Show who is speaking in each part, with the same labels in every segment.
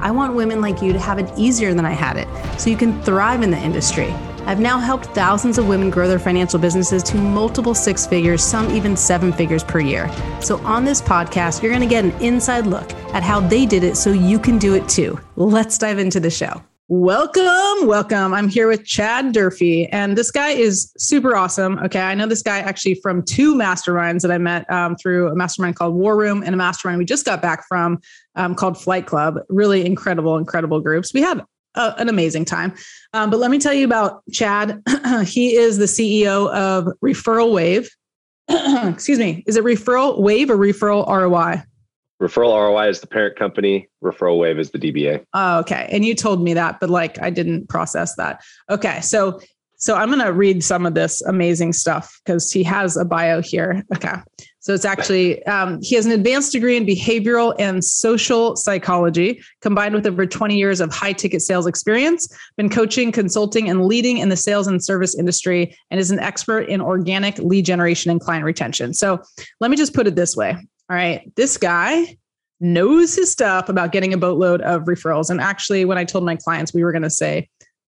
Speaker 1: I want women like you to have it easier than I had it so you can thrive in the industry. I've now helped thousands of women grow their financial businesses to multiple six figures, some even seven figures per year. So, on this podcast, you're going to get an inside look at how they did it so you can do it too. Let's dive into the show. Welcome, welcome. I'm here with Chad Durfee, and this guy is super awesome. Okay, I know this guy actually from two masterminds that I met um, through a mastermind called War Room and a mastermind we just got back from um, called Flight Club. Really incredible, incredible groups. We had a, an amazing time. Um, but let me tell you about Chad. he is the CEO of Referral Wave. Excuse me, is it Referral Wave or Referral ROI?
Speaker 2: Referral ROI is the parent company. Referral Wave is the DBA.
Speaker 1: Oh, okay. And you told me that, but like I didn't process that. Okay. So so I'm going to read some of this amazing stuff because he has a bio here. Okay. So it's actually, um, he has an advanced degree in behavioral and social psychology, combined with over 20 years of high ticket sales experience, been coaching, consulting, and leading in the sales and service industry, and is an expert in organic lead generation and client retention. So let me just put it this way all right, this guy knows his stuff about getting a boatload of referrals. And actually, when I told my clients we were going to say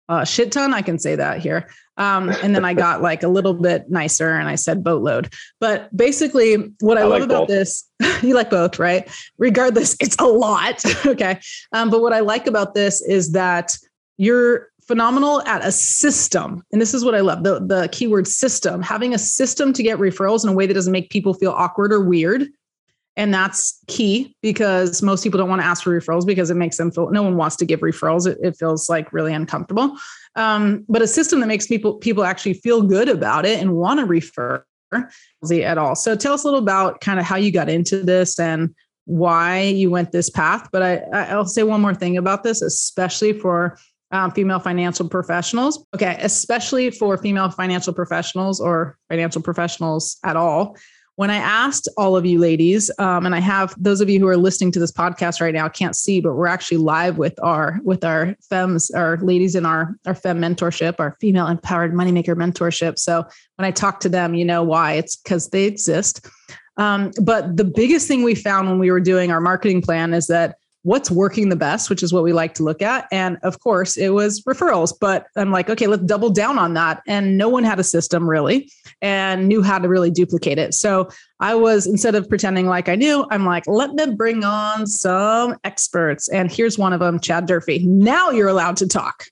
Speaker 1: a shit ton, I can say that here. Um, and then I got like a little bit nicer and I said boatload. But basically, what I, I love like about both. this, you like both, right? Regardless, it's a lot. okay. Um, but what I like about this is that you're phenomenal at a system. And this is what I love the, the keyword system, having a system to get referrals in a way that doesn't make people feel awkward or weird and that's key because most people don't want to ask for referrals because it makes them feel no one wants to give referrals. It, it feels like really uncomfortable. Um, but a system that makes people people actually feel good about it and want to refer at all. So tell us a little about kind of how you got into this and why you went this path. But I, I'll say one more thing about this, especially for um, female financial professionals. Okay, especially for female financial professionals or financial professionals at all when I asked all of you ladies, um, and I have those of you who are listening to this podcast right now can't see, but we're actually live with our with our femmes, our ladies in our our fem mentorship, our female empowered moneymaker mentorship. So when I talk to them, you know why? It's because they exist. Um, but the biggest thing we found when we were doing our marketing plan is that what's working the best, which is what we like to look at. And of course, it was referrals. But I'm like, okay, let's double down on that. And no one had a system really and knew how to really duplicate it. So I was, instead of pretending like I knew, I'm like, let me bring on some experts. And here's one of them, Chad Durfee. Now you're allowed to talk.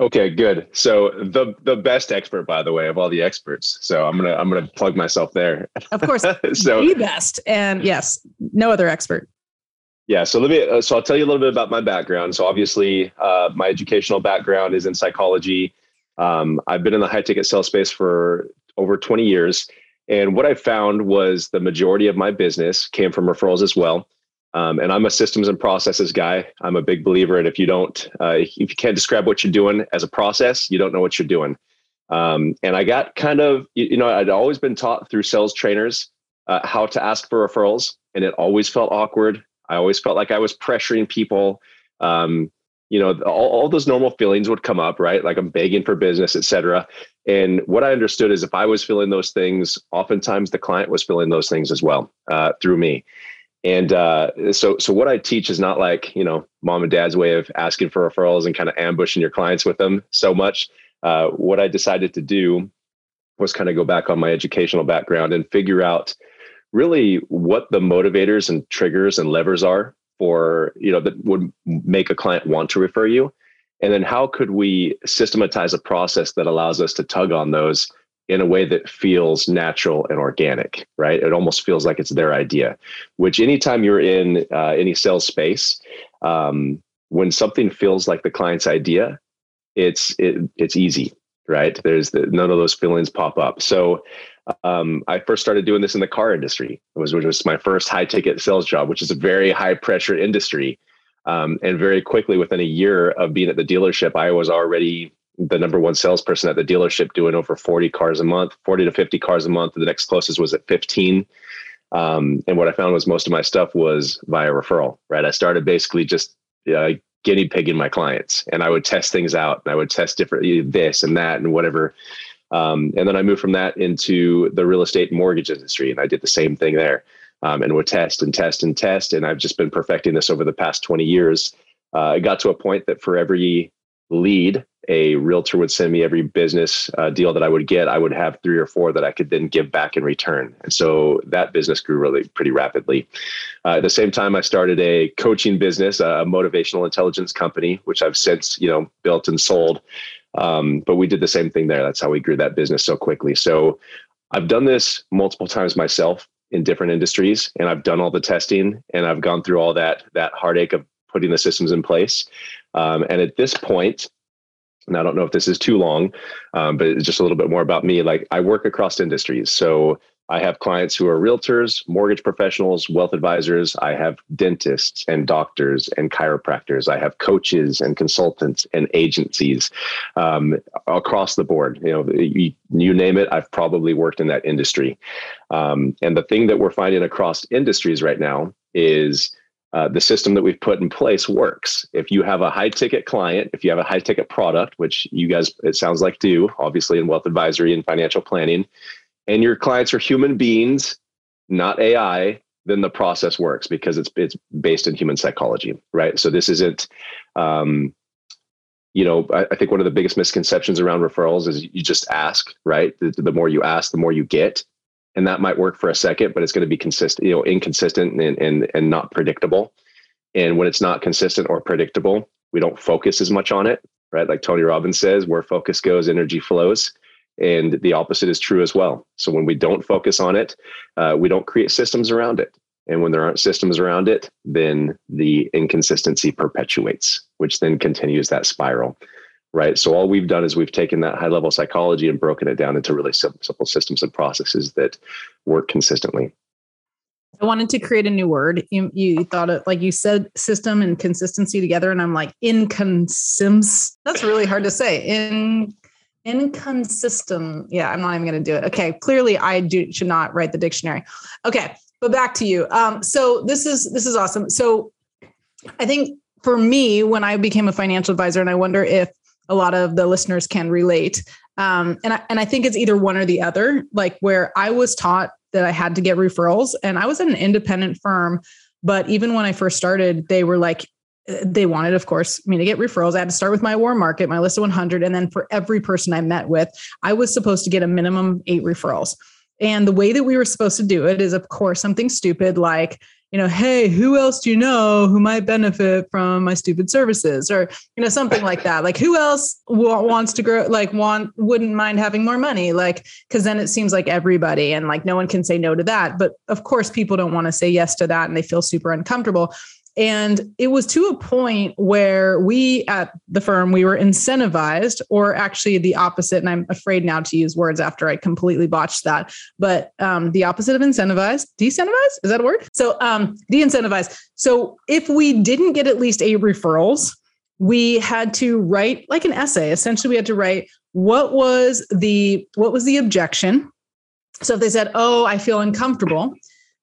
Speaker 2: Okay, good. So the the best expert, by the way, of all the experts. So I'm gonna I'm gonna plug myself there.
Speaker 1: Of course, so the best, and yes, no other expert.
Speaker 2: Yeah, so let me. Uh, so I'll tell you a little bit about my background. So obviously, uh, my educational background is in psychology. Um, I've been in the high ticket sales space for over 20 years, and what I found was the majority of my business came from referrals as well. Um, and I'm a systems and processes guy. I'm a big believer in if you don't, uh, if you can't describe what you're doing as a process, you don't know what you're doing. Um, and I got kind of, you know, I'd always been taught through sales trainers uh, how to ask for referrals, and it always felt awkward. I always felt like I was pressuring people. Um, you know, all, all those normal feelings would come up, right? Like I'm begging for business, et cetera. And what I understood is if I was feeling those things, oftentimes the client was feeling those things as well uh, through me. And uh, so, so what I teach is not like you know mom and dad's way of asking for referrals and kind of ambushing your clients with them so much. Uh, what I decided to do was kind of go back on my educational background and figure out really what the motivators and triggers and levers are for you know that would make a client want to refer you. And then how could we systematize a process that allows us to tug on those in a way that feels natural and organic right? It almost feels like it's their idea which anytime you're in uh, any sales space um, when something feels like the client's idea it's it, it's easy right? There's the, none of those feelings pop up. So um, I first started doing this in the car industry. It was which was my first high ticket sales job, which is a very high pressure industry. Um, and very quickly, within a year of being at the dealership, I was already the number one salesperson at the dealership doing over 40 cars a month, 40 to 50 cars a month. The next closest was at 15. Um, and what I found was most of my stuff was via referral, right? I started basically just uh, guinea pigging my clients and I would test things out and I would test different this and that and whatever. Um, and then I moved from that into the real estate mortgage industry and I did the same thing there um, and would test and test and test. And I've just been perfecting this over the past 20 years. Uh, it got to a point that for every lead a realtor would send me every business uh, deal that I would get, I would have three or four that I could then give back in return. And so that business grew really pretty rapidly. Uh, at the same time, I started a coaching business, a motivational intelligence company, which I've since you know built and sold. Um, but we did the same thing there. That's how we grew that business so quickly. So I've done this multiple times myself in different industries, and I've done all the testing, and I've gone through all that that heartache of putting the systems in place. Um, and at this point, and I don't know if this is too long, um, but it's just a little bit more about me. Like I work across industries. So I have clients who are realtors, mortgage professionals, wealth advisors. I have dentists and doctors and chiropractors. I have coaches and consultants and agencies um, across the board. You know, you, you, name it, I've probably worked in that industry. Um, and the thing that we're finding across industries right now is uh, the system that we've put in place works. If you have a high ticket client, if you have a high ticket product, which you guys, it sounds like do, obviously in wealth advisory and financial planning, and your clients are human beings, not AI, then the process works because it's it's based in human psychology, right? So this isn't, um, you know, I, I, think one of the biggest misconceptions around referrals is you just ask, right? The, the more you ask, the more you get and that might work for a second, but it's going to be consistent, you know, inconsistent and and and not predictable. And when it's not consistent or predictable, we don't focus as much on it, right? Like Tony Robbins says, where focus goes, energy flows. And the opposite is true as well. So when we don't focus on it, uh, we don't create systems around it. And when there aren't systems around it, then the inconsistency perpetuates, which then continues that spiral right? So all we've done is we've taken that high level psychology and broken it down into really simple, simple systems and processes that work consistently.
Speaker 1: I wanted to create a new word. You, you thought it like you said system and consistency together, and I'm like inconsims. That's really hard to say. In inconsistent. Yeah, I'm not even going to do it. Okay, clearly I do should not write the dictionary. Okay, but back to you. Um, so this is this is awesome. So I think for me, when I became a financial advisor, and I wonder if a lot of the listeners can relate. Um, and I, and I think it's either one or the other. Like where I was taught that I had to get referrals, and I was at an independent firm, but even when I first started, they were like, they wanted, of course, me to get referrals. I had to start with my warm market, my list of 100, and then for every person I met with, I was supposed to get a minimum eight referrals. And the way that we were supposed to do it is, of course, something stupid like you know, hey, who else do you know who might benefit from my stupid services or, you know, something like that. Like who else wants to grow, like want, wouldn't mind having more money? Like, cause then it seems like everybody and like no one can say no to that. But of course, people don't want to say yes to that and they feel super uncomfortable. And it was to a point where we at the firm, we were incentivized, or actually the opposite. And I'm afraid now to use words after I completely botched that, but um, the opposite of incentivized, decentivize, is that a word? So um, de-incentivized. So if we didn't get at least eight referrals, we had to write like an essay. Essentially, we had to write what was the what was the objection. So if they said, "Oh, I feel uncomfortable,"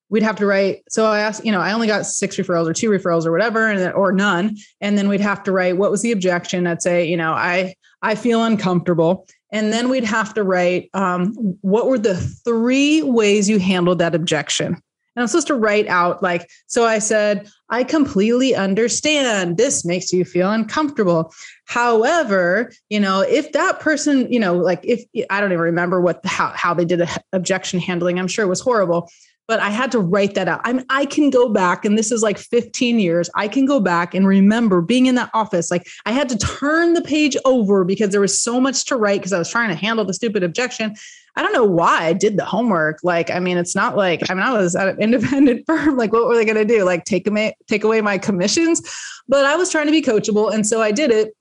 Speaker 1: we'd have to write. So I asked, you know, I only got six referrals or two referrals or whatever, and or none. And then we'd have to write what was the objection. I'd say, you know, I I feel uncomfortable. And then we'd have to write um, what were the three ways you handled that objection. And I'm supposed to write out like, so I said, I completely understand this makes you feel uncomfortable. However, you know, if that person, you know, like if I don't even remember what how, how they did a objection handling, I'm sure it was horrible but I had to write that out. I mean, I can go back, and this is like 15 years. I can go back and remember being in that office. Like I had to turn the page over because there was so much to write because I was trying to handle the stupid objection. I don't know why I did the homework. Like, I mean, it's not like I mean, I was at an independent firm. Like, what were they going to do? Like, take away take away my commissions? But I was trying to be coachable, and so I did it.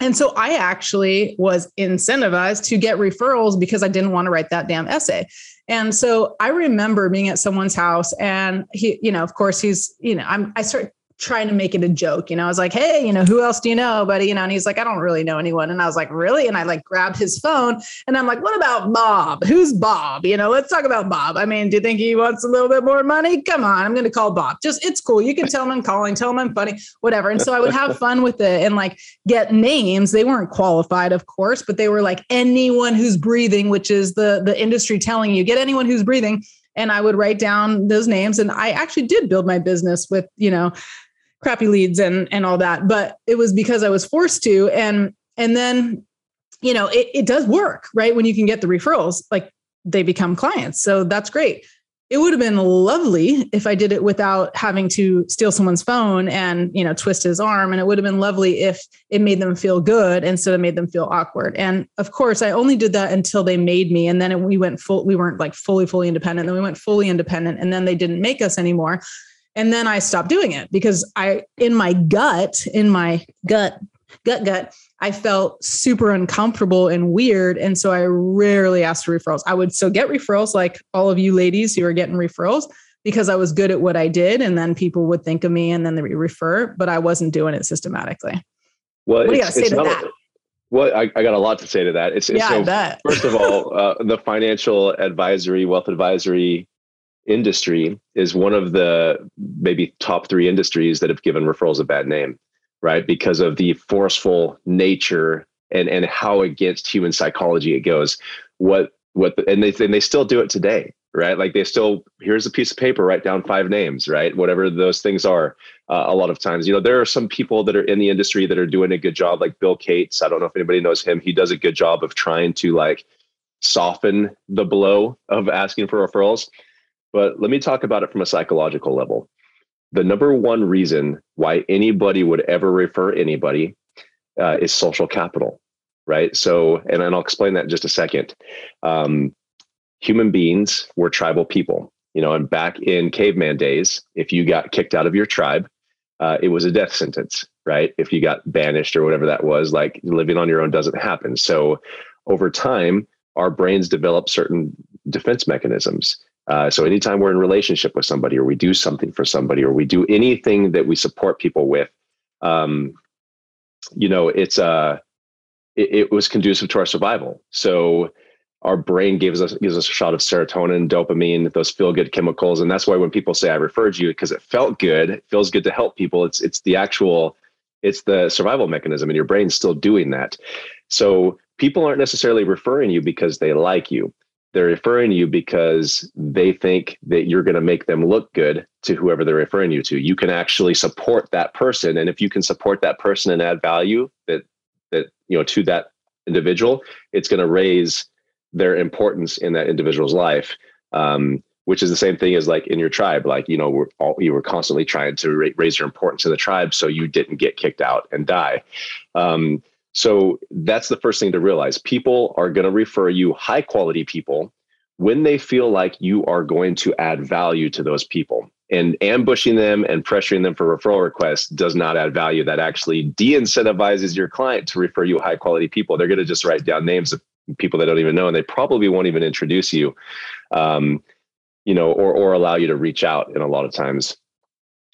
Speaker 1: And so I actually was incentivized to get referrals because I didn't want to write that damn essay. And so I remember being at someone's house and he, you know, of course he's, you know, I'm, I start, trying to make it a joke. You know, I was like, hey, you know, who else do you know, buddy? You know, and he's like, I don't really know anyone. And I was like, really? And I like grabbed his phone and I'm like, what about Bob? Who's Bob? You know, let's talk about Bob. I mean, do you think he wants a little bit more money? Come on, I'm going to call Bob. Just, it's cool. You can tell him I'm calling, tell him I'm funny, whatever. And so I would have fun with it and like get names. They weren't qualified, of course, but they were like anyone who's breathing, which is the, the industry telling you, get anyone who's breathing and I would write down those names. And I actually did build my business with, you know, crappy leads and and all that but it was because i was forced to and and then you know it, it does work right? When you can get the referrals like they become clients so that's great. It would have been lovely if i did it without having to steal someone's phone and you know twist his arm and it would have been lovely if it made them feel good instead of made them feel awkward and of course i only did that until they made me and then we went full we weren't like fully fully independent then we went fully independent and then they didn't make us anymore and then I stopped doing it because I, in my gut, in my gut, gut, gut, I felt super uncomfortable and weird. And so I rarely asked for referrals. I would still get referrals, like all of you ladies who are getting referrals, because I was good at what I did. And then people would think of me and then they refer, but I wasn't doing it systematically.
Speaker 2: Well, what do you got to say to that? well, I, I, got a lot to say to that. It's,
Speaker 1: yeah, so,
Speaker 2: first of all, uh, the financial advisory, wealth advisory industry is one of the maybe top three industries that have given referrals a bad name, right? Because of the forceful nature and and how against human psychology it goes. What what the, and they and they still do it today, right? Like they still here's a piece of paper, write down five names, right? Whatever those things are. Uh, a lot of times, you know, there are some people that are in the industry that are doing a good job, like Bill Cates. I don't know if anybody knows him. He does a good job of trying to like soften the blow of asking for referrals but let me talk about it from a psychological level. The number one reason why anybody would ever refer anybody uh, is social capital, right? So, and, I'll explain that in just a second. Um, human beings were tribal people, you know, and back in caveman days, if you got kicked out of your tribe, uh, it was a death sentence, right? If you got banished or whatever that was, like living on your own doesn't happen. So, over time, our brains develop certain defense mechanisms. Uh, so anytime we're in relationship with somebody or we do something for somebody or we do anything that we support people with, um, you know, it's uh, it, it, was conducive to our survival. So our brain gives us gives us a shot of serotonin, dopamine, those feel good chemicals, and that's why when people say I referred you because it felt good, it feels good to help people. It's it's the actual, it's the survival mechanism, and your brain's still doing that. So people aren't necessarily referring you because they like you they're referring you because they think that you're going to make them look good to whoever they're referring you to. You can actually support that person, and if you can support that person and add value that that you know to that individual, it's going to raise their importance in that individual's life. Um, which is the same thing as like in your tribe, like you know, we're all, you were constantly trying to ra- raise your importance in the tribe, so you didn't get kicked out and die. Um, so that's the first thing to realize. People are going to refer you high quality people when they feel like you are going to add value to those people. And ambushing them and pressuring them for referral requests does not add value. That actually de incentivizes your client to refer you high quality people. They're going to just write down names of people they don't even know, and they probably won't even introduce you, um, you know, or, or allow you to reach out in a lot of times.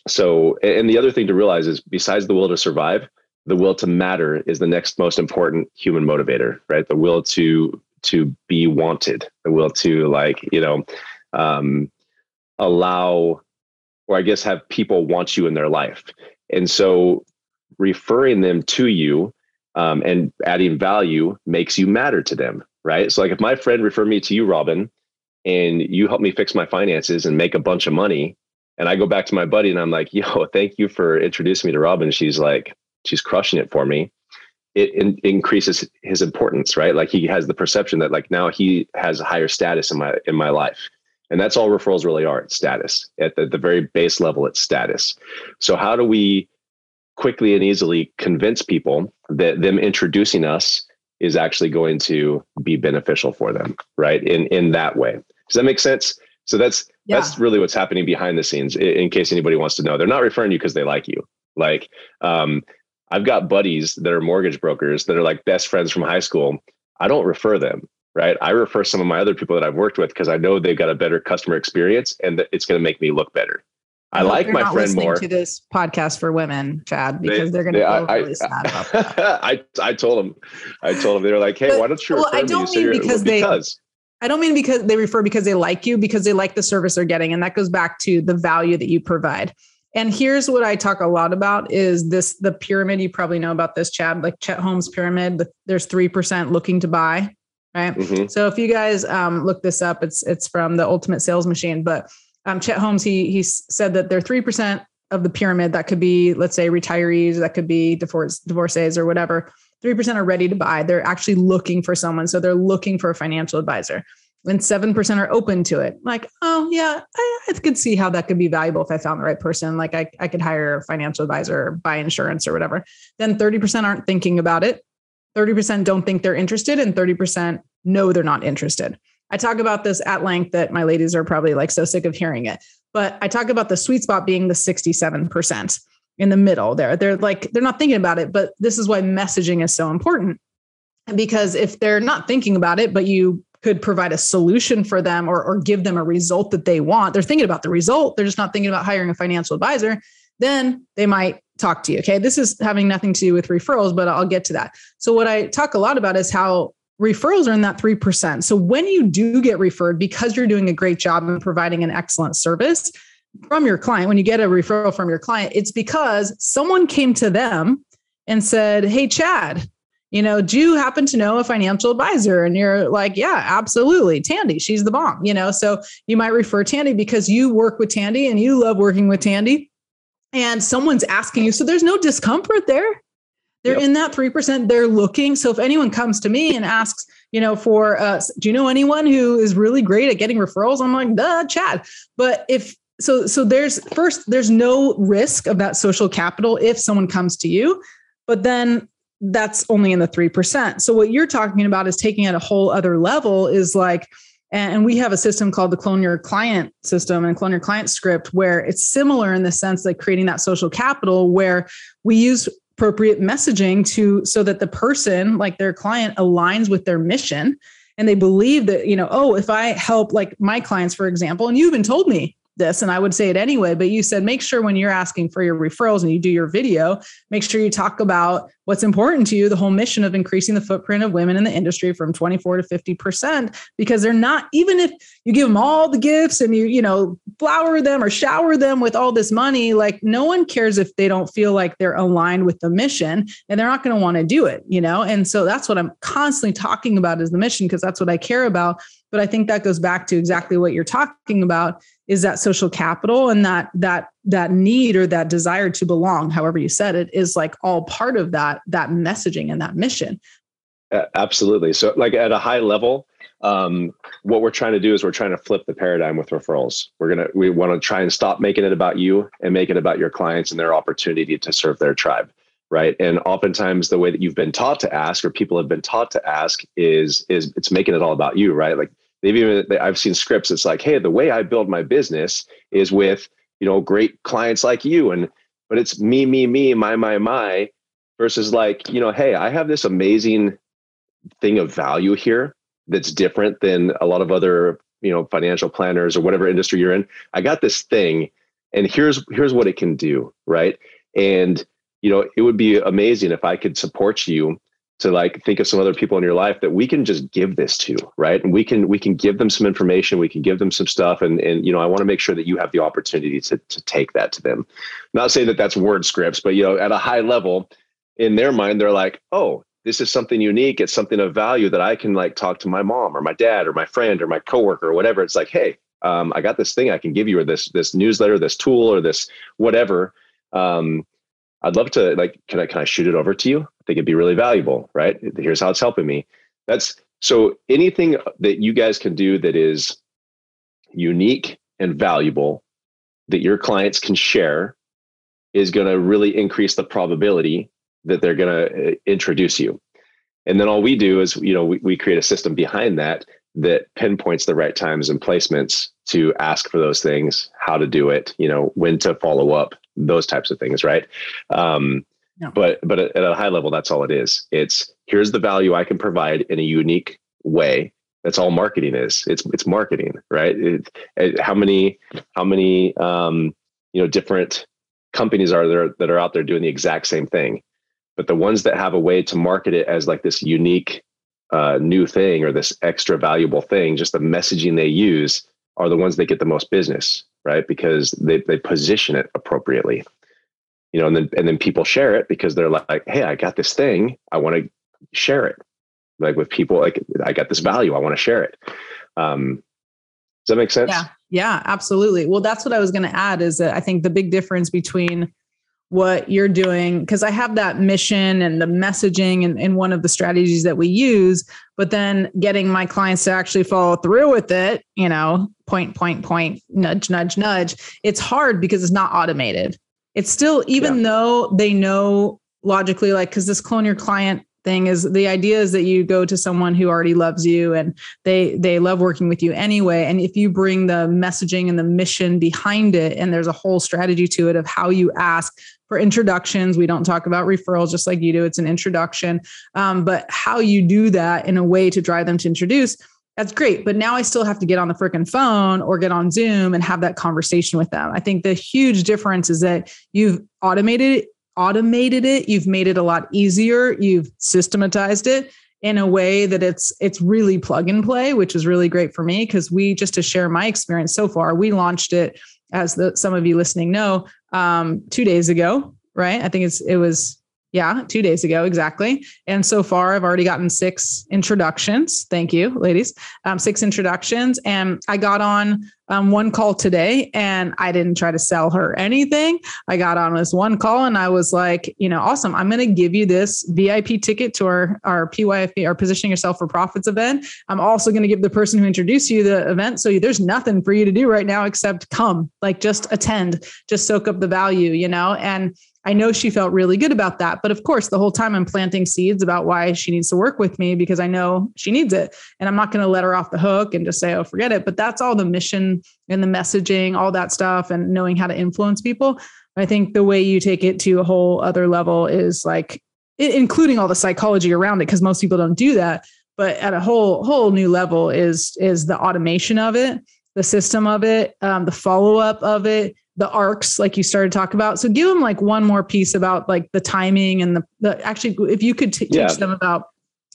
Speaker 2: So, and the other thing to realize is besides the will to survive, the will to matter is the next most important human motivator, right? The will to to be wanted, the will to like, you know, um, allow or I guess have people want you in their life. And so referring them to you um, and adding value makes you matter to them, right? So like if my friend referred me to you, Robin, and you help me fix my finances and make a bunch of money, and I go back to my buddy and I'm like, yo, thank you for introducing me to Robin. She's like, she's crushing it for me it in, increases his importance right? Like he has the perception that like now he has a higher status in my in my life. And that's all referrals really are it's status. At the, the very base level it's status. So how do we quickly and easily convince people that them introducing us is actually going to be beneficial for them right? In in that way. Does that make sense? So that's yeah. that's really what's happening behind the scenes in, in case anybody wants to know. They're not referring you because they like you. Like um, I've got buddies that are mortgage brokers that are like best friends from high school. I don't refer them, right? I refer some of my other people that I've worked with because I know they've got a better customer experience and that it's going to make me look better. I, I like my friend more.
Speaker 1: To this podcast for women, Chad, because they, are going to feel I, really sad about that.
Speaker 2: I I told them, I told them they were like, hey, but, why don't you? Well, I don't
Speaker 1: mean because
Speaker 2: they.
Speaker 1: Because. I don't mean because they refer because they like you, because they like the service they're getting, and that goes back to the value that you provide. And here's what I talk a lot about is this the pyramid. You probably know about this, Chad, like Chet Holmes pyramid. There's 3% looking to buy, right? Mm-hmm. So if you guys um, look this up, it's it's from the Ultimate Sales Machine. But um, Chet Holmes, he he said that they're 3% of the pyramid. That could be, let's say, retirees, that could be divorce, divorcees or whatever. 3% are ready to buy. They're actually looking for someone. So they're looking for a financial advisor and 7% are open to it. Like, oh, yeah, I, I, could see how that could be valuable if I found the right person. Like, I, I could hire a financial advisor or buy insurance or whatever. Then 30% aren't thinking about it. 30% don't think they're interested, and 30% know they're not interested. I talk about this at length that my ladies are probably like so sick of hearing it. But I talk about the sweet spot being the 67% in the middle there. They're like, they're not thinking about it, but this is why messaging is so important. Because if they're not thinking about it, but you could provide a solution for them or, or give them a result that they want. They're thinking about the result. They're just not thinking about hiring a financial advisor. Then they might talk to you. Okay. This is having nothing to do with referrals, but I'll get to that. So, what I talk a lot about is how referrals are in that 3%. So, when you do get referred, because you're doing a great job and providing an excellent service from your client, when you get a referral from your client, it's because someone came to them and said, Hey, Chad, you know, do you happen to know a financial advisor? And you're like, yeah, absolutely. Tandy, she's the bomb, you know. So you might refer Tandy because you work with Tandy and you love working with Tandy. And someone's asking you. So there's no discomfort there. They're yep. in that 3%. They're looking. So if anyone comes to me and asks, you know, for uh, do you know anyone who is really great at getting referrals? I'm like, duh, Chad. But if so, so there's first, there's no risk of that social capital if someone comes to you. But then that's only in the 3%. So what you're talking about is taking it a whole other level is like, and we have a system called the clone your client system and clone your client script where it's similar in the sense like creating that social capital where we use appropriate messaging to so that the person like their client aligns with their mission and they believe that you know oh if i help like my clients for example and you even told me this and I would say it anyway, but you said make sure when you're asking for your referrals and you do your video, make sure you talk about what's important to you, the whole mission of increasing the footprint of women in the industry from 24 to 50%, because they're not, even if you give them all the gifts and you, you know, flower them or shower them with all this money, like no one cares if they don't feel like they're aligned with the mission and they're not going to want to do it, you know? And so that's what I'm constantly talking about is the mission, because that's what I care about. But I think that goes back to exactly what you're talking about is that social capital and that that that need or that desire to belong however you said it is like all part of that that messaging and that mission
Speaker 2: absolutely so like at a high level um, what we're trying to do is we're trying to flip the paradigm with referrals. We're gonna we want to try and stop making it about you and make it about your clients and their opportunity to serve their tribe right? And oftentimes the way that you've been taught to ask or people have been taught to ask is is it's making it all about you right? Like they've even I've seen scripts. It's like, hey, the way I build my business is with you know great clients like you, and but it's me, me, me, my, my, my, versus like you know, hey, I have this amazing thing of value here that's different than a lot of other you know financial planners or whatever industry you're in. I got this thing, and here's here's what it can do, right? And you know, it would be amazing if I could support you to like think of some other people in your life that we can just give this to right and we can we can give them some information we can give them some stuff and and you know i want to make sure that you have the opportunity to to take that to them not saying that that's word scripts but you know at a high level in their mind they're like oh this is something unique it's something of value that i can like talk to my mom or my dad or my friend or my coworker or whatever it's like hey um, i got this thing i can give you or this this newsletter this tool or this whatever um, I'd love to like, can I can I shoot it over to you? I think it'd be really valuable, right? Here's how it's helping me. That's so anything that you guys can do that is unique and valuable that your clients can share is going to really increase the probability that they're going to uh, introduce you. And then all we do is, you know, we, we create a system behind that that pinpoints the right times and placements to ask for those things, how to do it, you know, when to follow up, those types of things, right? Um, yeah. But but at a high level, that's all it is. It's here's the value I can provide in a unique way. That's all marketing is. It's it's marketing, right? It, it, how many how many um, you know different companies are there that are out there doing the exact same thing but the ones that have a way to market it as like this unique uh, new thing or this extra valuable thing just the messaging they use are the ones that get the most business right? Because they, they position it appropriately. You know and then and then people share it because they're like hey i got this thing. I want to share it. Like with people like i got this value. I want to share it. Um does that make sense?
Speaker 1: Yeah. Yeah absolutely. Well that's what i was going to add is that i think the big difference between what you're doing because i have that mission and the messaging and, and one of the strategies that we use but then getting my clients to actually follow through with it you know point point point nudge nudge nudge it's hard because it's not automated it's still even yeah. though they know logically like because this clone your client thing is the idea is that you go to someone who already loves you and they they love working with you anyway and if you bring the messaging and the mission behind it and there's a whole strategy to it of how you ask introductions. We don't talk about referrals just like you do. It's an introduction. Um, but how you do that in a way to drive them to introduce that's great. But now I still have to get on the freaking phone or get on Zoom and have that conversation with them. I think the huge difference is that you've automated it, automated it. You've made it a lot easier. You've systematized it in a way that it's it's really plug and play which is really great for me because we just to share my experience so far we launched it as the some of you listening know um, two days ago right i think it's it was yeah, two days ago, exactly. And so far, I've already gotten six introductions. Thank you, ladies. Um, six introductions. And I got on um, one call today and I didn't try to sell her anything. I got on this one call and I was like, you know, awesome. I'm going to give you this VIP ticket to our, our PYFP, our Positioning Yourself for Profits event. I'm also going to give the person who introduced you the event. So there's nothing for you to do right now except come, like just attend, just soak up the value, you know? And I know she felt really good about that. But of course, the whole time I'm planting seeds about why she needs to work with me because I know she needs it. And I'm not going to let her off the hook and just say, oh, forget it. But that's all the mission and the messaging, all that stuff, and knowing how to influence people. I think the way you take it to a whole other level is like, including all the psychology around it, because most people don't do that. But at a whole whole new level is is the automation of it, the system of it, um, the follow up of it, the arcs like you started to talk about. So give them like one more piece about like the timing and the, the actually if you could t- yeah. teach them about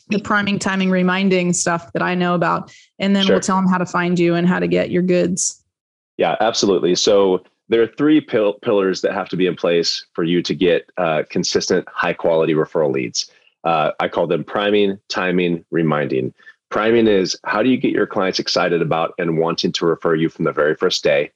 Speaker 1: the priming timing reminding stuff that i know about and then sure. we'll tell them how to find you and how to get your goods.
Speaker 2: Yeah absolutely. So there are three pil- pillars that have to be in place for you to get uh, consistent high quality referral leads. Uh, i call them priming timing reminding. Priming is how do you get your clients excited about and wanting to refer you from the very first day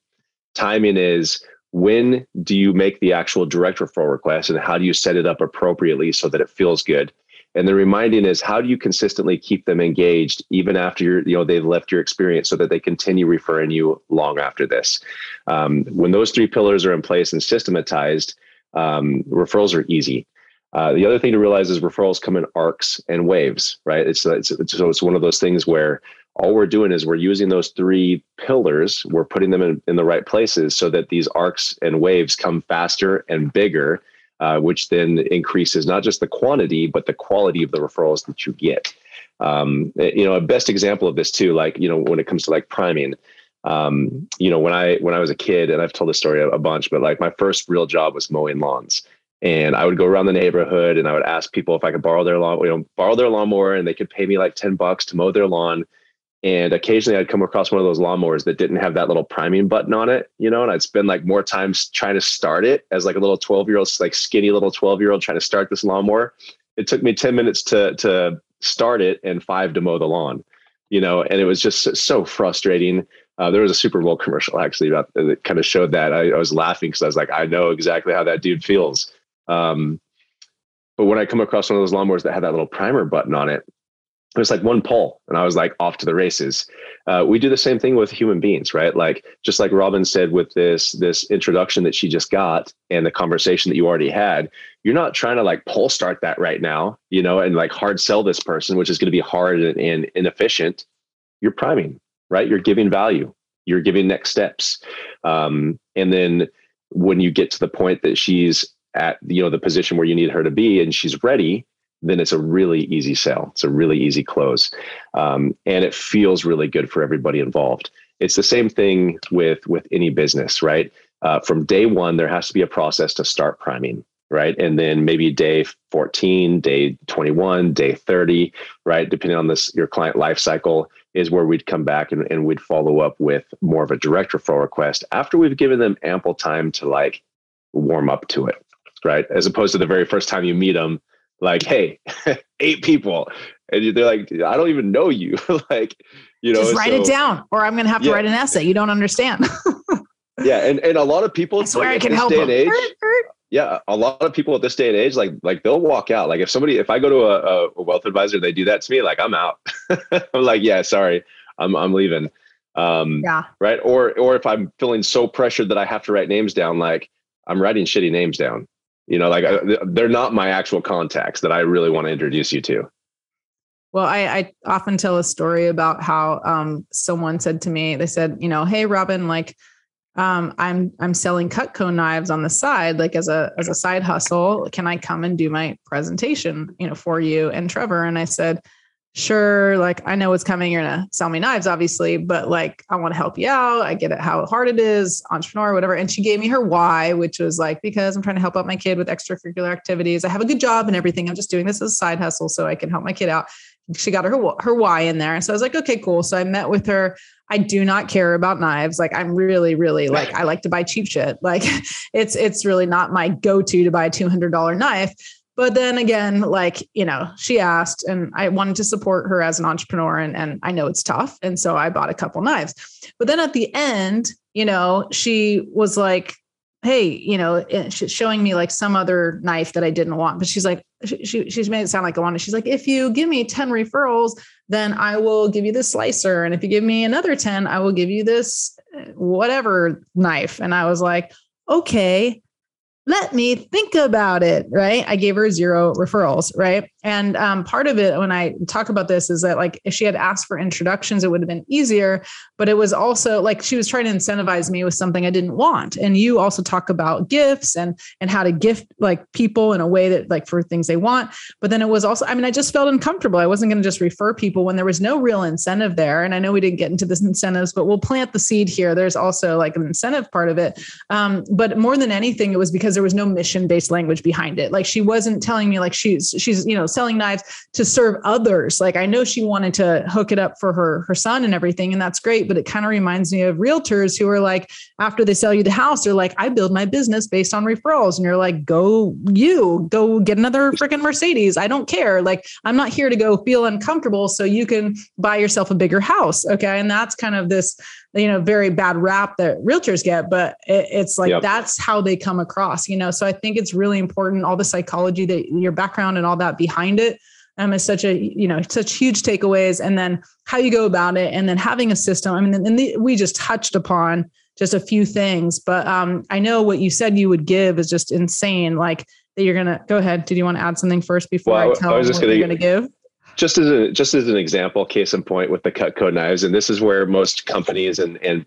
Speaker 2: timing is when do you make the actual direct referral request and how do you set it up appropriately so that it feels good? And the reminding is how do you consistently keep them engaged even after you're you know they've left your experience so that they continue referring you long after this? Um, when those three pillars are in place and systematized um, referrals are easy. Uh, the other thing to realize is referrals come in arcs and waves right? It's, it's, it's so it's one of those things where all we're doing is we're using those three pillars, we're putting them in, in the right places so that these arcs and waves come faster and bigger, uh, which then increases not just the quantity, but the quality of the referrals that you get. Um, eh, you know, a best example of this too, like, you know, when it comes to like priming, um, you know, when I, when I was a kid and I've told this story a, a bunch, but like my first real job was mowing lawns and I would go around the neighborhood and I would ask people if I could borrow their lawn, you know, borrow their lawnmower and they could pay me like 10 bucks to mow their lawn and occasionally I'd come across one of those lawnmowers that didn't have that little priming button on it, you know, and I'd spend like more time trying to start it as like a little 12 year old, like skinny little 12 year old trying to start this lawnmower. It took me 10 minutes to, to start it and five to mow the lawn, you know, and it was just so frustrating. Uh, there was a Super Bowl commercial actually about that kind of showed that. I, I was laughing because I was like, I know exactly how that dude feels. Um, but when I come across one of those lawnmowers that had that little primer button on it, it was like one pull and i was like off to the races. Uh, we do the same thing with human beings right? Like just like robin said with this this introduction that she just got and the conversation that you already had you're not trying to like pull start that right now you know and like hard sell this person which is going to be hard and, and inefficient. You're priming right? You're giving value. You're giving next steps. Um, and then when you get to the point that she's at you know the position where you need her to be and she's ready then it's a really easy sale. It's a really easy close. Um, and it feels really good for everybody involved. It's the same thing with with any business, right? uh, from day one, there has to be a process to start priming, right? And then maybe day 14, day 21, day 30, right? Depending on this, your client life cycle is where we'd come back and, and we'd follow up with more of a direct referral request after we've given them ample time to like warm up to it, right? As opposed to the very first time you meet them, like, hey, eight people. And they're like, I don't even know you. like, you know,
Speaker 1: just write so, it down or I'm going to have to yeah. write an essay. You don't understand.
Speaker 2: yeah. And, and a lot of people,
Speaker 1: I swear like, I can help day and age,
Speaker 2: yeah, a lot of people at this day and age, like, like they'll walk out. Like if somebody, if I go to a, a wealth advisor, they do that to me, like I'm out. I'm like, yeah, sorry, I'm, I'm leaving. Um,
Speaker 1: yeah.
Speaker 2: Right. Or, or if I'm feeling so pressured that I have to write names down, like I'm writing shitty names down. You know, like they're not my actual contacts that I really want to introduce you to.
Speaker 1: Well, I, I often tell a story about how um, someone said to me, they said, you know, hey, Robin, like, um, I'm I'm selling Cutco knives on the side, like as a as a side hustle. Can I come and do my presentation, you know, for you and Trevor? And I said, sure like i know what's coming you're gonna sell me knives obviously but like i want to help you out. I get it how hard it is entrepreneur whatever. And she gave me her why which was like because i'm trying to help out my kid with extracurricular activities. I have a good job and everything. I'm just doing this as a side hustle so i can help my kid out. She got her her why in there. And so i was like okay cool. So i met with her. I do not care about knives. Like i'm really really like i like to buy cheap shit. Like it's it's really not my go-to to buy a $200 knife but then again like you know she asked and i wanted to support her as an entrepreneur and, and i know it's tough. And so i bought a couple knives. But then at the end you know she was like hey you know eh, she's showing me like some other knife that i didn't want. But she's like she, she, she's made it sound like i wanted she's like if you give me 10 referrals then i will give you this slicer. And if you give me another 10 i will give you this eh, whatever knife. And i was like okay let me think about it right? I gave her zero referrals right? And um, part of it when i talk about this is that like if she had asked for introductions it would have been easier but it was also like she was trying to incentivize me with something i didn't want. And you also talk about gifts and and how to gift like people in a way that like for things they want. But then it was also i mean i just felt uncomfortable. I wasn't going to just refer people when there was no real incentive there. And i know we didn't get into this incentives but we'll plant the seed here. There's also like an incentive part of it. Um, but more than anything it was because there was no mission based language behind it like she wasn't telling me like she's she's you know selling knives to serve others. Like I know she wanted to hook it up for her her son and everything, and that's great. But it kind of reminds me of realtors who are like, after they sell you the house, they're like, I build my business based on referrals, and you're like, go you go get another freaking Mercedes. I don't care. Like I'm not here to go feel uncomfortable so you can buy yourself a bigger house. Okay, and that's kind of this you know very bad rap that realtors get but it, it's like yep. that's how they come across you know so i think it's really important all the psychology that your background and all that behind it um, is such a you know such huge takeaways and then how you go about it and then having a system i mean and the, we just touched upon just a few things but um, i know what you said you would give is just insane like that you're gonna go ahead did you want to add something first before well, i tell I was just what gonna, you're gonna give
Speaker 2: just as a just as an example, case in point with the Cutco knives, and this is where most companies and and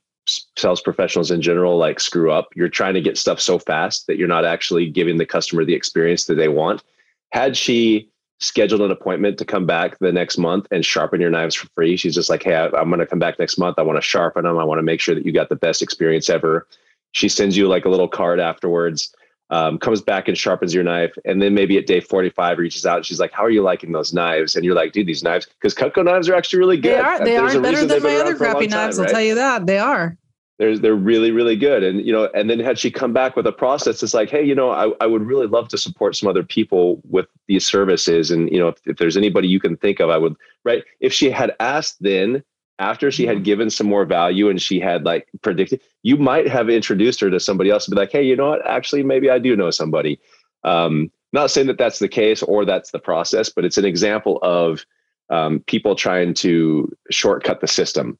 Speaker 2: sales professionals in general like screw up. You're trying to get stuff so fast that you're not actually giving the customer the experience that they want. Had she scheduled an appointment to come back the next month and sharpen your knives for free, she's just like, "Hey, I, I'm going to come back next month. I want to sharpen them. I want to make sure that you got the best experience ever." She sends you like a little card afterwards um, comes back and sharpens your knife. And then maybe at day 45 reaches out and she's like, How are you liking those knives? And you're like, Dude, these knives, because Cutco knives are actually really good.
Speaker 1: They are. They are better than my other crappy knives. Time, I'll tell you that. They are.
Speaker 2: They're, they're really, really good. And, you know, and then had she come back with a process it's like, Hey, you know, I, I would really love to support some other people with these services. And, you know, if, if there's anybody you can think of, I would, right. If she had asked then, after she had mm-hmm. given some more value and she had like predicted, you might have introduced her to somebody else and be like, hey, you know what? Actually, maybe I do know somebody. Um, not saying that that's the case or that's the process, but it's an example of um, people trying to shortcut the system.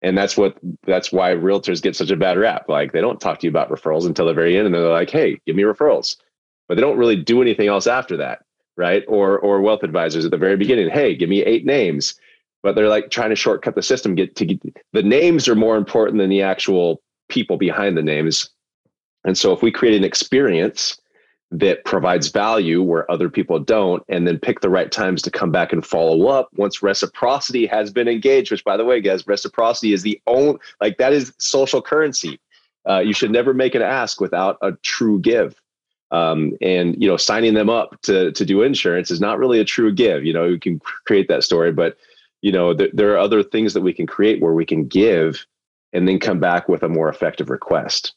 Speaker 2: And that's what that's why realtors get such a bad rap. Like they don't talk to you about referrals until the very end, and they're like, "Hey, give me referrals," but they don't really do anything else after that, right? Or or wealth advisors at the very beginning, "Hey, give me eight names." But they're like trying to shortcut the system get to get the names are more important than the actual people behind the names and so if we create an experience that provides value where other people don't and then pick the right times to come back and follow up once reciprocity has been engaged which by the way guys reciprocity is the only like that is social currency uh, you should never make an ask without a true give. Um, and you know, signing them up to to do insurance is not really a true give. You know, you can create that story, but you know, th- there are other things that we can create where we can give and then come back with a more effective request.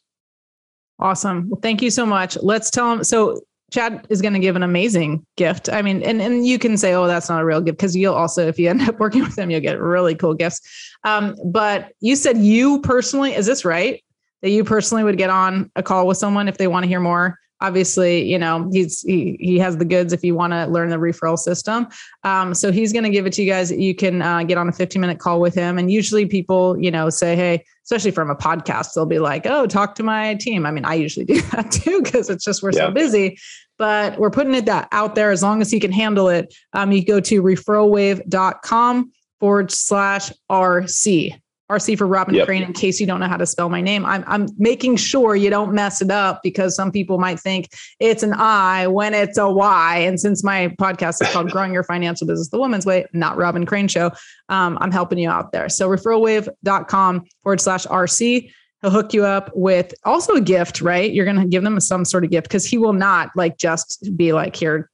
Speaker 1: Awesome. Well, thank you so much. Let's tell them. So Chad is going to give an amazing gift. I mean, and, and you can say, oh, that's not a real gift because you'll also, if you end up working with them, you'll get really cool gifts. Um, but you said you personally, is this right? That you personally would get on a call with someone if they want to hear more obviously you know he's he, he has the goods if you want to learn the referral system. Um, so he's going to give it to you guys. You can uh, get on a 15 minute call with him. And usually people you know say hey especially from a podcast they'll be like oh talk to my team. I mean i usually do that too because it's just we're yeah. so busy. But we're putting it that out there. As long as he can handle it um, you go to referralwave.com forward slash rc RC for Robyn yep. Crane in case you don't know how to spell my name. I'm, I'm making sure you don't mess it up because some people might think it's an I when it's a Y. And since my podcast is called Growing Your Financial Business the Woman's Way, not Robyn Crane Show, um, I'm helping you out there. So referralwave.com forward slash RC. He'll hook you up with also a gift, right? You're going to give them some sort of gift because he will not like just be like, here,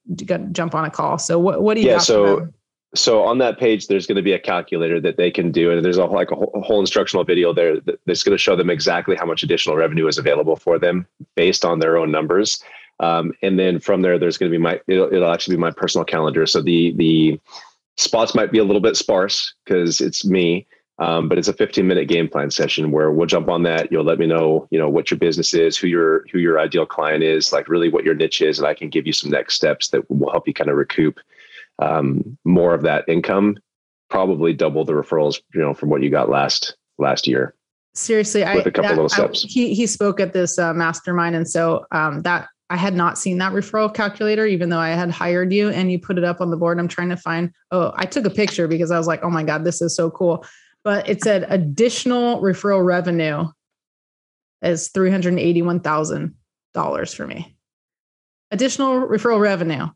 Speaker 1: jump on a call. So what, what do you
Speaker 2: yeah, so so on that page there's going to be a calculator that they can do and there's a like a whole, a whole instructional video there that's going to show them exactly how much additional revenue is available for them based on their own numbers. Um, and then from there there's going to be my it'll, it'll actually be my personal calendar. So the the spots might be a little bit sparse because it's me um, but it's a 15 minute game plan session where we'll jump on that. You'll let me know you know what your business is who your who your ideal client is like really what your niche is and i can give you some next steps that will help you kind of recoup um, more of that income, probably double the referrals, you know, from what you got last last year.
Speaker 1: Seriously,
Speaker 2: with I, a couple that, little steps.
Speaker 1: I, he he spoke at this uh, mastermind, and so um, that I had not seen that referral calculator, even though I had hired you and you put it up on the board. I'm trying to find. Oh, I took a picture because I was like, oh my god, this is so cool. But it said additional referral revenue is three hundred eighty-one thousand dollars for me. Additional referral revenue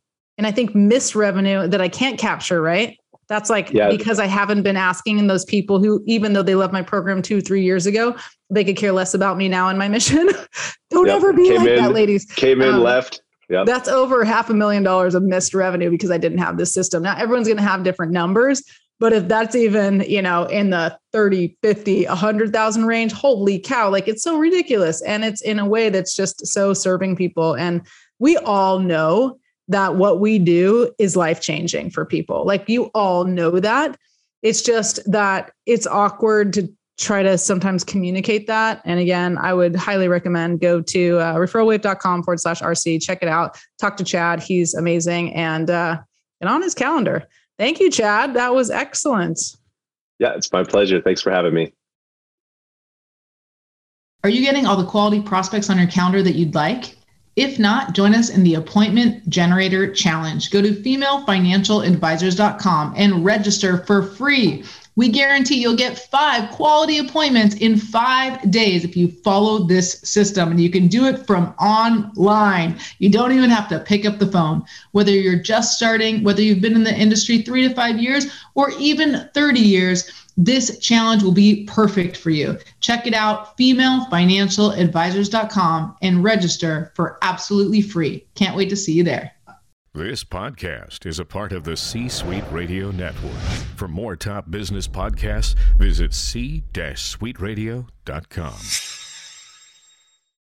Speaker 1: and I think missed revenue that I can't capture, right? That's like yeah. because I haven't been asking those people who, even though they love my program two, three years ago, they could care less about me now and my mission. Don't yep. ever be came like in, that, ladies.
Speaker 2: Came in, um, left.
Speaker 1: Yep. That's over half a million dollars of missed revenue because I didn't have this system. Now everyone's going to have different numbers, but if that's even, you know, in the 30, 50, 100,000 range, holy cow, like it's so ridiculous. And it's in a way that's just so serving people. And we all know that what we do is life changing for people. Like you all know that. It's just that it's awkward to try to sometimes communicate that. And again, I would highly recommend go to uh, referralwave.com forward slash RC, check it out, talk to Chad. He's amazing and uh, get on his calendar. Thank you, Chad. That was excellent.
Speaker 2: Yeah, it's my pleasure. Thanks for having me.
Speaker 3: Are you getting all the quality prospects on your calendar that you'd like? If not, join us in the Appointment Generator Challenge. Go to femalefinancialadvisors.com and register for free. We guarantee you'll get five quality appointments in five days if you follow this system. And you can do it from online. You don't even have to pick up the phone. Whether you're just starting, whether you've been in the industry three to five years, or even 30 years, this challenge will be perfect for you. Check it out, femalefinancialadvisors.com, and register for absolutely free. Can't wait to see you there.
Speaker 4: This podcast is a part of the C Suite Radio Network. For more top business podcasts, visit c-suiteradio.com.